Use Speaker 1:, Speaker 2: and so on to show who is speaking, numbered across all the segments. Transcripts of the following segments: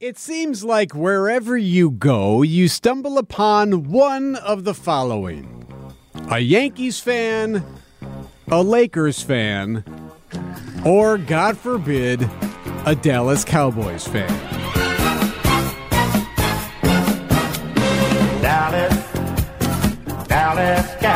Speaker 1: It seems like wherever you go, you stumble upon one of the following a Yankees fan, a Lakers fan, or, God forbid, a Dallas Cowboys fan.
Speaker 2: Dallas, Dallas Cowboys.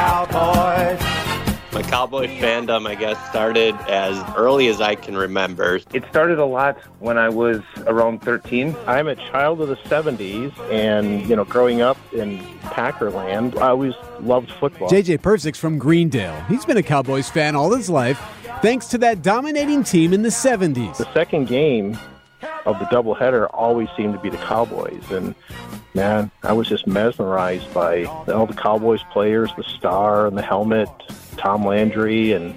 Speaker 3: My cowboy fandom, I guess, started as early as I can remember.
Speaker 4: It started a lot when I was around 13.
Speaker 5: I'm a child of the 70s, and, you know, growing up in Packerland, I always loved football.
Speaker 1: JJ Perfect's from Greendale. He's been a Cowboys fan all his life, thanks to that dominating team in the 70s.
Speaker 5: The second game of the doubleheader always seemed to be the Cowboys, and man, I was just mesmerized by all the Cowboys players, the star and the helmet, Tom Landry, and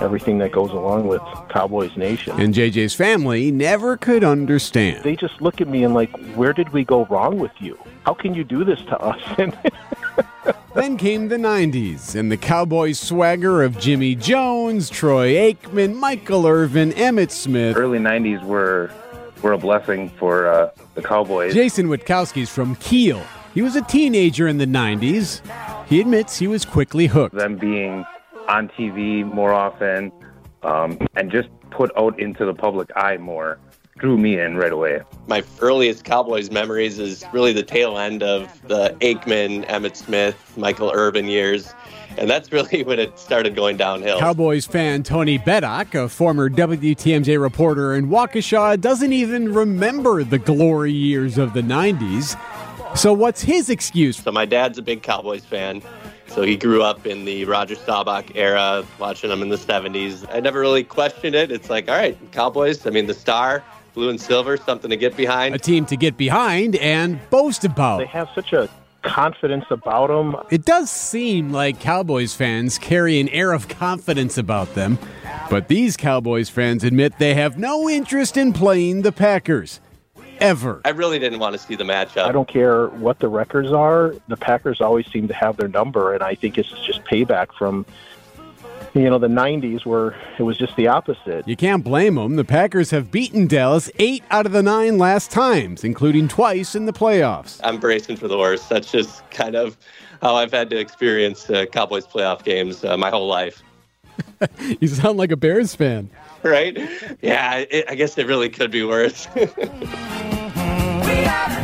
Speaker 5: everything that goes along with Cowboys Nation.
Speaker 1: And JJ's family never could understand.
Speaker 5: They just look at me and like, where did we go wrong with you? How can you do this to us?
Speaker 1: then came the 90s and the Cowboys swagger of Jimmy Jones, Troy Aikman, Michael Irvin, Emmitt Smith.
Speaker 4: Early 90s were were a blessing for uh, the Cowboys.
Speaker 1: Jason Witkowski's from Kiel. He was a teenager in the 90s. He admits he was quickly hooked.
Speaker 4: Them being on TV more often um, and just put out into the public eye more drew me in right away.
Speaker 3: My earliest Cowboys memories is really the tail end of the Aikman, Emmitt Smith, Michael Irvin years. And that's really when it started going downhill.
Speaker 1: Cowboys fan Tony Bedock, a former WTMJ reporter in Waukesha, doesn't even remember the glory years of the 90s. So, what's his excuse?
Speaker 3: So, my dad's a big Cowboys fan. So, he grew up in the Roger Staubach era, watching them in the 70s. I never really questioned it. It's like, all right, Cowboys, I mean, the star, blue and silver, something to get behind.
Speaker 1: A team to get behind and boast about.
Speaker 5: They have such a confidence about them.
Speaker 1: It does seem like Cowboys fans carry an air of confidence about them, but these Cowboys fans admit they have no interest in playing the Packers. Ever.
Speaker 3: I really didn't want to see the matchup.
Speaker 5: I don't care what the records are. The Packers always seem to have their number, and I think this is just payback from you know, the 90s where it was just the opposite.
Speaker 1: You can't blame them. The Packers have beaten Dallas eight out of the nine last times, including twice in the playoffs.
Speaker 3: I'm bracing for the worst. That's just kind of how I've had to experience uh, Cowboys playoff games uh, my whole life.
Speaker 1: you sound like a Bears fan.
Speaker 3: Right? Yeah, it, I guess it really could be worse. we